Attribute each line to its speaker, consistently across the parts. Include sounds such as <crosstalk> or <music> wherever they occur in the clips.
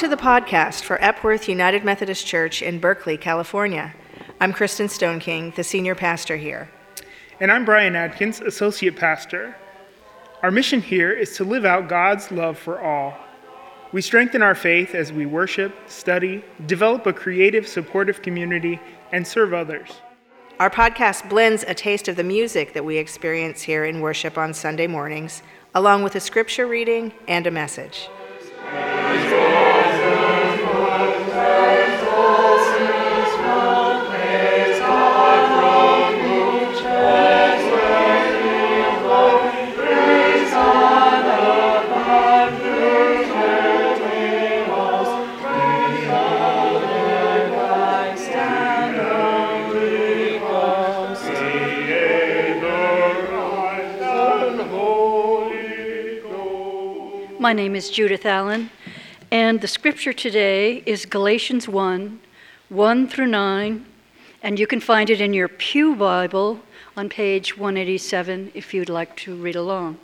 Speaker 1: Welcome to the podcast for Epworth United Methodist Church in Berkeley, California. I'm Kristen Stoneking, the senior pastor here.
Speaker 2: And I'm Brian Adkins, associate pastor. Our mission here is to live out God's love for all. We strengthen our faith as we worship, study, develop a creative, supportive community, and serve others.
Speaker 1: Our podcast blends a taste of the music that we experience here in worship on Sunday mornings, along with a scripture reading and a message.
Speaker 3: My name is Judith Allen, and the scripture today is Galatians 1 1 through 9, and you can find it in your Pew Bible on page 187 if you'd like to read along.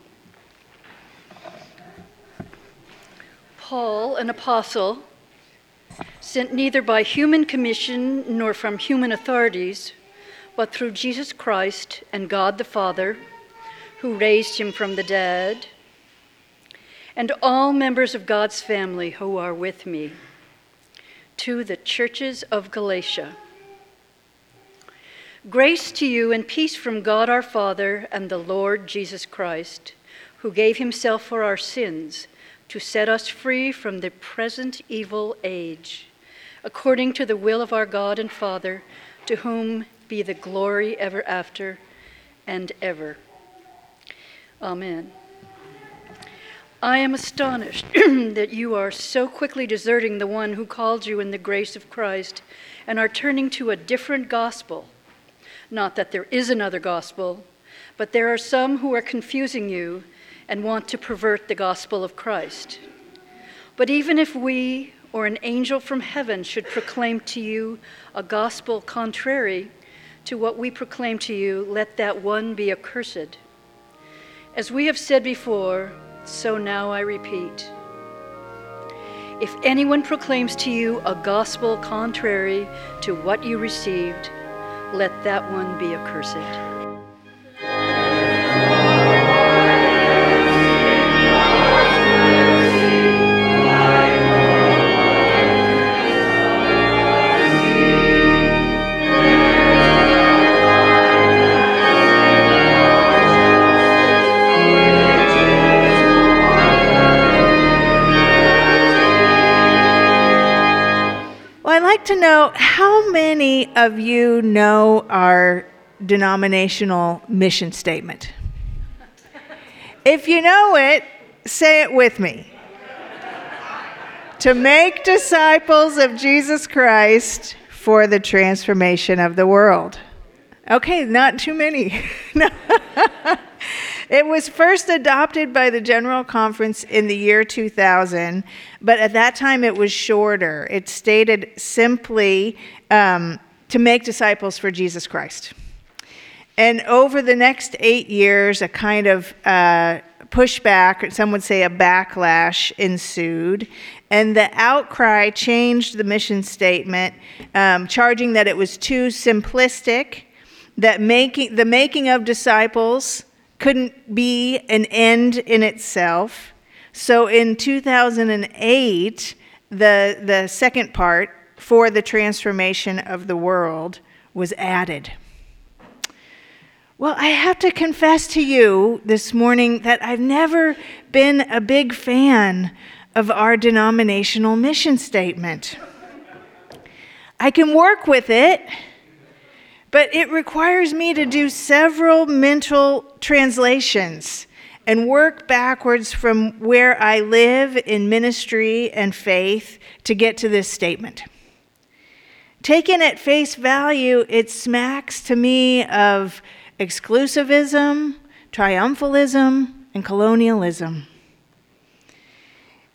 Speaker 3: Paul, an apostle, sent neither by human commission nor from human authorities, but through Jesus Christ and God the Father, who raised him from the dead and all members of God's family who are with me, to the churches of Galatia. Grace to you and peace from God our Father and the Lord Jesus Christ, who gave himself for our sins to set us free from the present evil age, according to the will of our God and Father, to whom be the glory ever after and ever. Amen. I am astonished <clears throat> that you are so quickly deserting the one who called you in the grace of Christ and are turning to a different gospel. Not that there is another gospel, but there are some who are confusing you and want to pervert the gospel of Christ. But even if we or an angel from heaven should proclaim to you a gospel contrary to what we proclaim to you, let that one be accursed. As we have said before, so now I repeat if anyone proclaims to you a gospel contrary to what you received, let that one be accursed.
Speaker 1: To know how many of you know our denominational mission statement. If you know it, say it with me. to make disciples of Jesus Christ for the transformation of the world. Okay, not too many. <laughs> It was first adopted by the General Conference in the year 2000, but at that time it was shorter. It stated simply um, to make disciples for Jesus Christ. And over the next eight years, a kind of uh, pushback, some would say a backlash, ensued. And the outcry changed the mission statement, um, charging that it was too simplistic, that making, the making of disciples couldn't be an end in itself. So in 2008, the, the second part, for the transformation of the world, was added. Well, I have to confess to you this morning that I've never been a big fan of our denominational mission statement. I can work with it but it requires me to do several mental translations and work backwards from where I live in ministry and faith to get to this statement. Taken at face value, it smacks to me of exclusivism, triumphalism, and colonialism.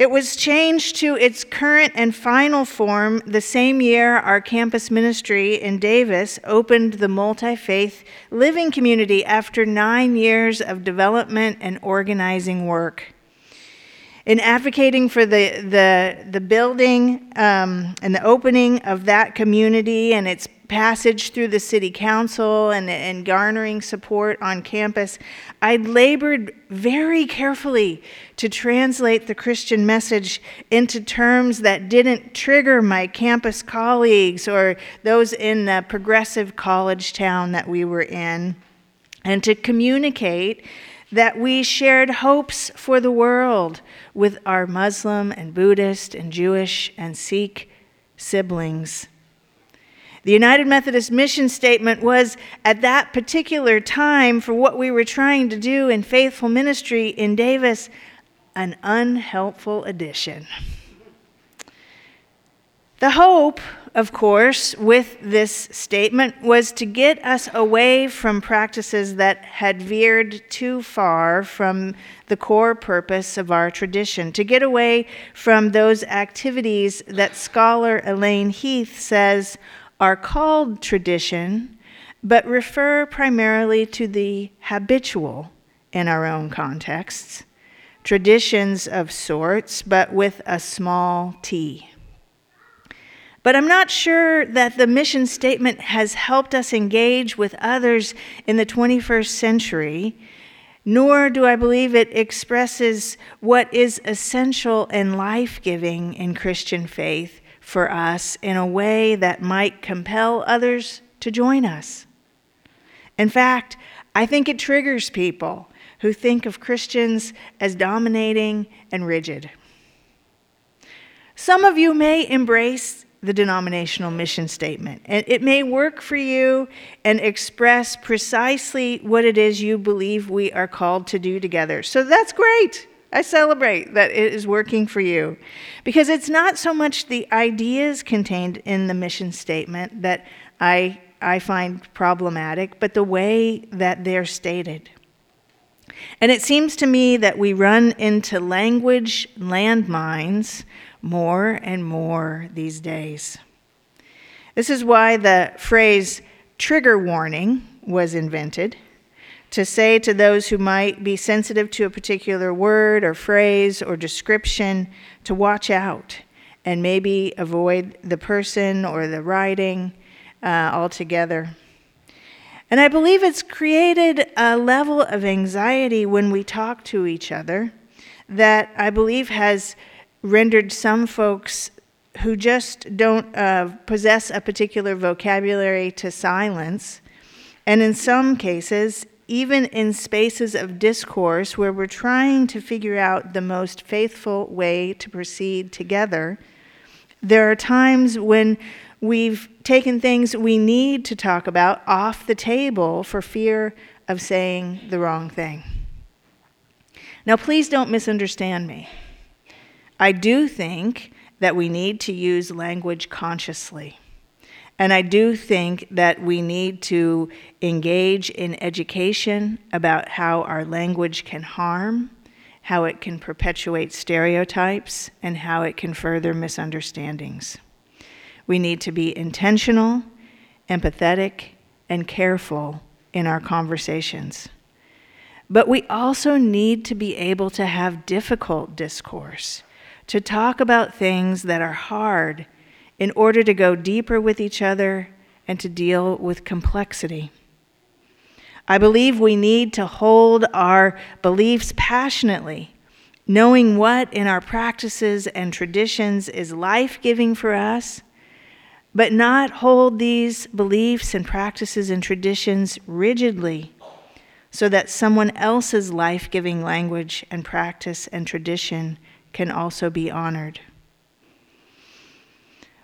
Speaker 1: It was changed to its current and final form the same year our campus ministry in Davis opened the multi faith living community after nine years of development and organizing work. in advocating for the, the, the building um, and the opening of that community and its passage through the city council and, and garnering support on campus, I labored very carefully to translate the Christian message into terms that didn't trigger my campus colleagues or those in the progressive college town that we were in, and to communicate that we shared hopes for the world with our Muslim and Buddhist and Jewish and Sikh siblings the United Methodist mission statement was, at that particular time, for what we were trying to do in faithful ministry in Davis, an unhelpful addition. The hope, of course, with this statement was to get us away from practices that had veered too far from the core purpose of our tradition, to get away from those activities that scholar Elaine Heath says are called tradition, but refer primarily to the habitual in our own contexts, traditions of sorts, but with a small t. But I'm not sure that the mission statement has helped us engage with others in the 21st century, nor do I believe it expresses what is essential and life giving in Christian faith for us in a way that might compel others to join us. In fact, I think it triggers people who think of Christians as dominating and rigid. Some of you may embrace the denominational mission statement, and it may work for you and express precisely what it is you believe we are called to do together. So that's great. I celebrate that it is working for you because it's not so much the ideas contained in the mission statement that I, I find problematic, but the way that they're stated. And it seems to me that we run into language landmines more and more these days. This is why the phrase trigger warning was invented to say to those who might be sensitive to a particular word or phrase or description to watch out and maybe avoid the person or the writing uh, altogether. And I believe it's created a level of anxiety when we talk to each other that I believe has rendered some folks who just don't uh, possess a particular vocabulary to silence. And in some cases, even in spaces of discourse where we're trying to figure out the most faithful way to proceed together, there are times when we've taken things we need to talk about off the table for fear of saying the wrong thing. Now, please don't misunderstand me. I do think that we need to use language consciously. And I do think that we need to engage in education about how our language can harm, how it can perpetuate stereotypes, and how it can further misunderstandings. We need to be intentional, empathetic, and careful in our conversations. But we also need to be able to have difficult discourse, to talk about things that are hard in order to go deeper with each other and to deal with complexity. I believe we need to hold our beliefs passionately, knowing what in our practices and traditions is life giving for us, but not hold these beliefs and practices and traditions rigidly so that someone else's life giving language and practice and tradition can also be honored.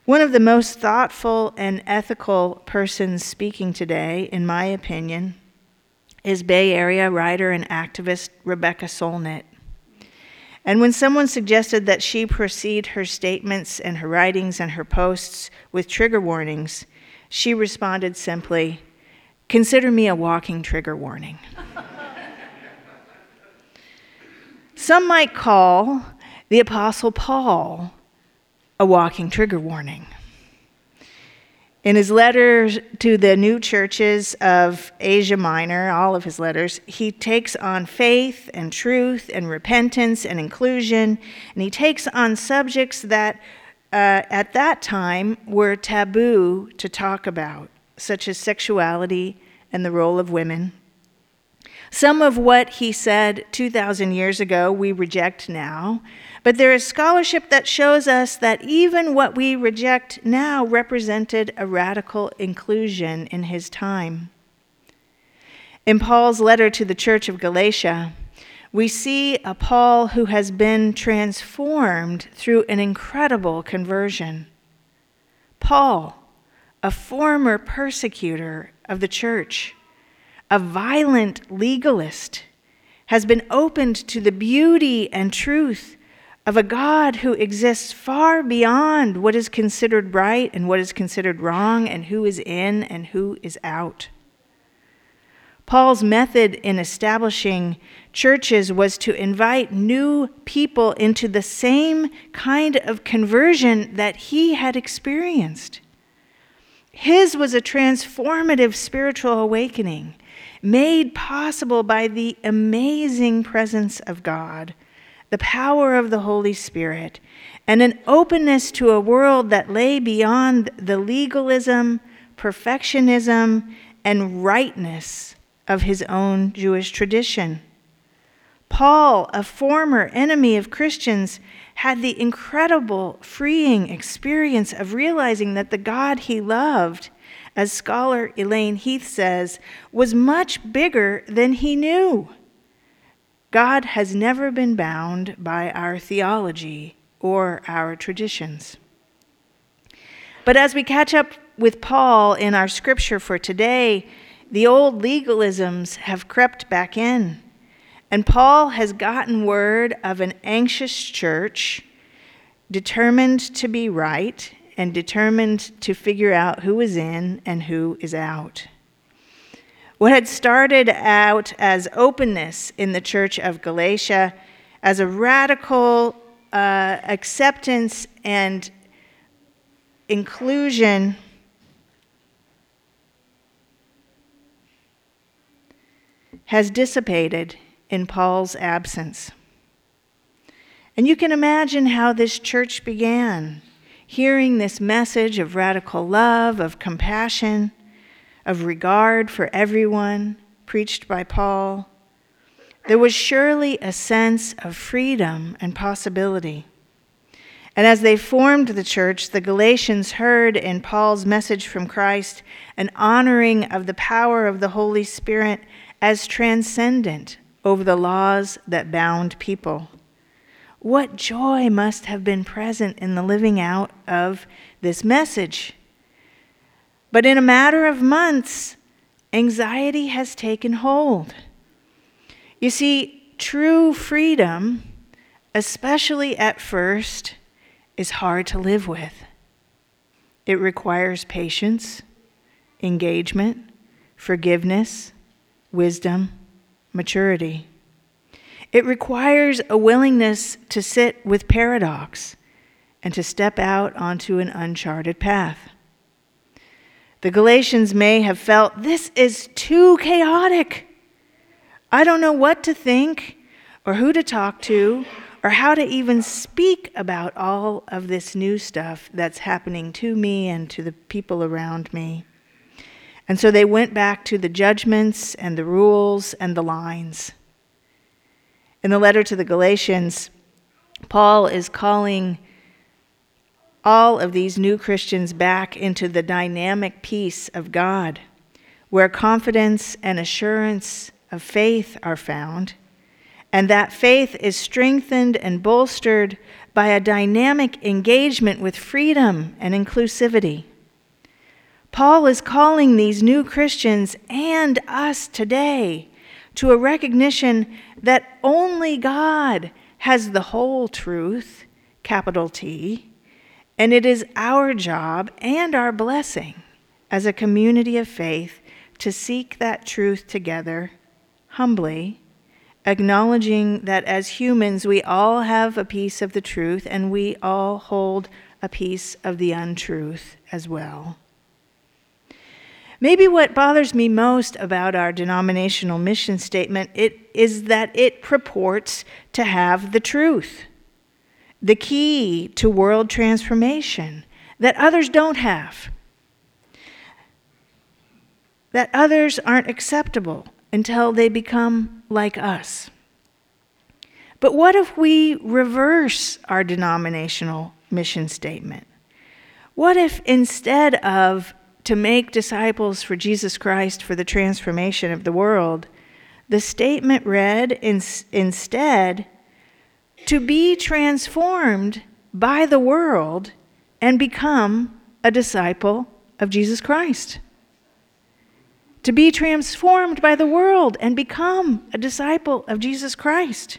Speaker 1: One of the most thoughtful and ethical persons speaking today, in my opinion, is Bay Area writer and activist Rebecca Solnit. And when someone suggested that she proceed her statements and her writings and her posts with trigger warnings, she responded simply, Consider me a walking trigger warning. Some might call the Apostle Paul a walking trigger warning. In his letters to the new churches of Asia Minor, all of his letters, he takes on faith and truth and repentance and inclusion, and he takes on subjects that uh, at that time were taboo to talk about, such as sexuality and the role of women. Some of what he said 2,000 years ago we reject now, but there is scholarship that shows us that even what we reject now represented a radical inclusion in his time. In Paul's letter to the church of Galatia, we see a Paul who has been transformed through an incredible conversion. Paul, a former persecutor of the church, a violent legalist, has been opened to the beauty and truth of a God who exists far beyond what is considered right and what is considered wrong, and who is in and who is out. Paul's method in establishing churches was to invite new people into the same kind of conversion that he had experienced. His was a transformative spiritual awakening made possible by the amazing presence of God, the power of the Holy Spirit, and an openness to a world that lay beyond the legalism, perfectionism, and rightness of his own Jewish tradition. Paul, a former enemy of Christians, had the incredible freeing experience of realizing that the God he loved, as scholar Elaine Heath says, was much bigger than he knew. God has never been bound by our theology or our traditions. But as we catch up with Paul in our scripture for today, the old legalisms have crept back in. And Paul has gotten word of an anxious church determined to be right and determined to figure out who is in and who is out. What had started out as openness in the church of Galatia, as a radical uh, acceptance and inclusion has dissipated in Paul's absence. And you can imagine how this church began, hearing this message of radical love, of compassion, of regard for everyone preached by Paul. There was surely a sense of freedom and possibility. And as they formed the church, the Galatians heard in Paul's message from Christ an honoring of the power of the Holy Spirit as transcendent over the laws that bound people. What joy must have been present in the living out of this message. But in a matter of months, anxiety has taken hold. You see, true freedom, especially at first, is hard to live with. It requires patience, engagement, forgiveness, wisdom, maturity. It requires a willingness to sit with paradox and to step out onto an uncharted path. The Galatians may have felt this is too chaotic. I don't know what to think or who to talk to or how to even speak about all of this new stuff that's happening to me and to the people around me. And so they went back to the judgments and the rules and the lines. In the letter to the Galatians, Paul is calling all of these new Christians back into the dynamic peace of God, where confidence and assurance of faith are found, and that faith is strengthened and bolstered by a dynamic engagement with freedom and inclusivity. Paul is calling these new Christians and us today to a recognition that only God has the whole truth, capital T, and it is our job and our blessing as a community of faith to seek that truth together humbly, acknowledging that as humans we all have a piece of the truth and we all hold a piece of the untruth as well. Maybe what bothers me most about our denominational mission statement it, is that it purports to have the truth, the key to world transformation that others don't have, that others aren't acceptable until they become like us. But what if we reverse our denominational mission statement? What if instead of to make disciples for Jesus Christ for the transformation of the world, the statement read in, instead, to be transformed by the world and become a disciple of Jesus Christ. To be transformed by the world and become a disciple of Jesus Christ.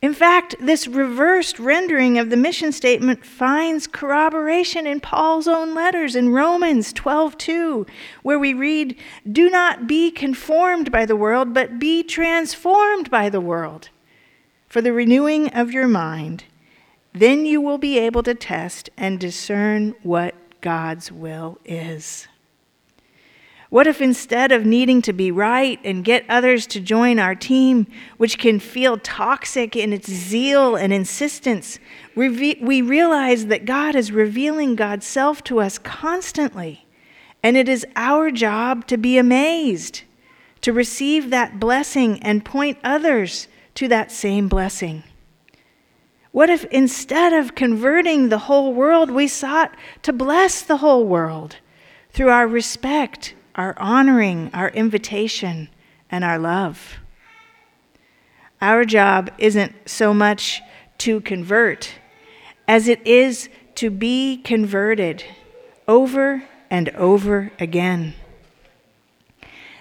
Speaker 1: In fact, this reversed rendering of the mission statement finds corroboration in Paul's own letters in Romans 12:2, where we read, "Do not be conformed by the world, but be transformed by the world, for the renewing of your mind. Then you will be able to test and discern what God's will is." What if instead of needing to be right and get others to join our team, which can feel toxic in its zeal and insistence, we realize that God is revealing God's self to us constantly, and it is our job to be amazed, to receive that blessing and point others to that same blessing? What if instead of converting the whole world, we sought to bless the whole world through our respect? Our honoring, our invitation, and our love. Our job isn't so much to convert as it is to be converted over and over again.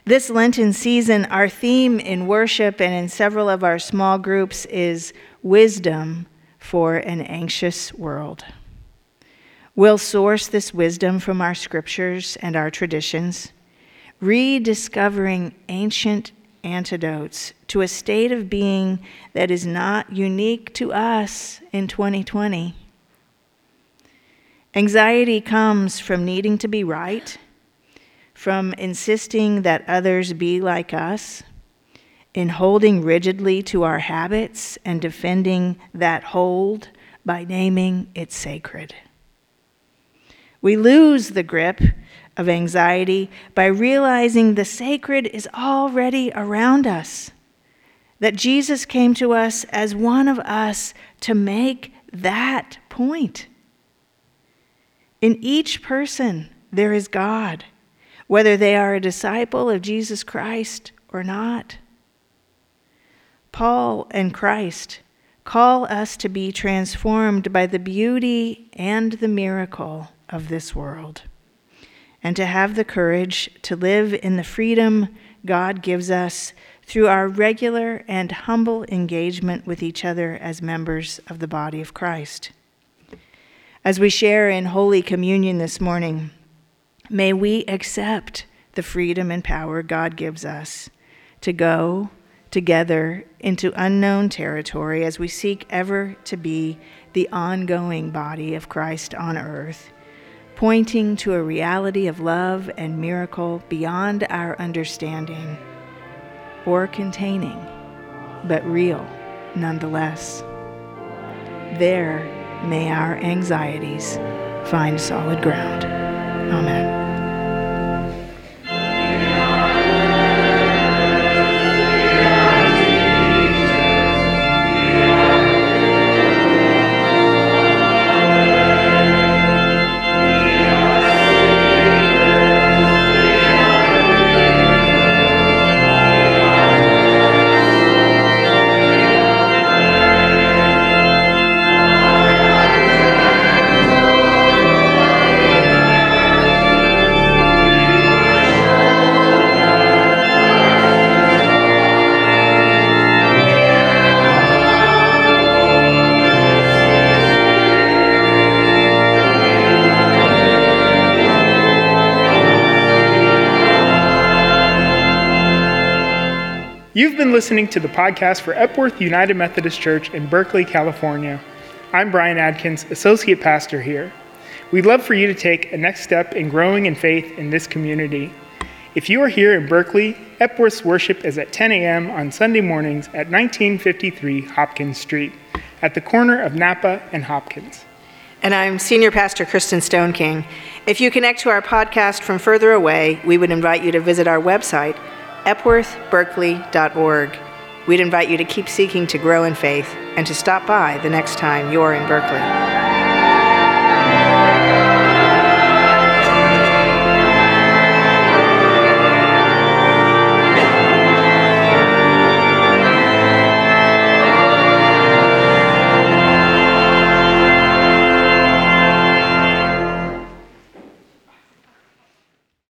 Speaker 1: This Lenten season, our theme in worship and in several of our small groups is wisdom for an anxious world. We'll source this wisdom from our scriptures and our traditions rediscovering ancient antidotes to a state of being that is not unique to us in 2020. Anxiety comes from needing to be right, from insisting that others be like us, in holding rigidly to our habits and defending that hold by naming it sacred. We lose the grip of anxiety by realizing the sacred is already around us. That Jesus came to us as one of us to make that point. In each person, there is God, whether they are a disciple of Jesus Christ or not. Paul and Christ call us to be transformed by the beauty and the miracle of this world and to have the courage to live in the freedom God gives us through our regular and humble engagement with each other as members of the body of Christ. As we share in Holy Communion this morning, may we accept the freedom and power God gives us to go together into unknown territory as we seek ever to be the ongoing body of Christ on earth pointing to a reality of love and miracle beyond our understanding or containing, but real nonetheless. There may our anxieties find solid ground. Amen.
Speaker 2: Listening to the podcast for Epworth United Methodist Church in Berkeley, California. I'm Brian Adkins, Associate Pastor here. We'd love for you to take a next step in growing in faith in this community. If you are here in Berkeley, Epworth's worship is at 10 a.m. on Sunday mornings at 1953 Hopkins Street, at the corner of Napa and Hopkins.
Speaker 1: And I'm Senior Pastor Kristen Stoneking. If you connect to our podcast from further away, we would invite you to visit our website, epworthberkeley.org. We'd invite you to keep seeking to grow in faith and to stop by the next time you're in Berkeley.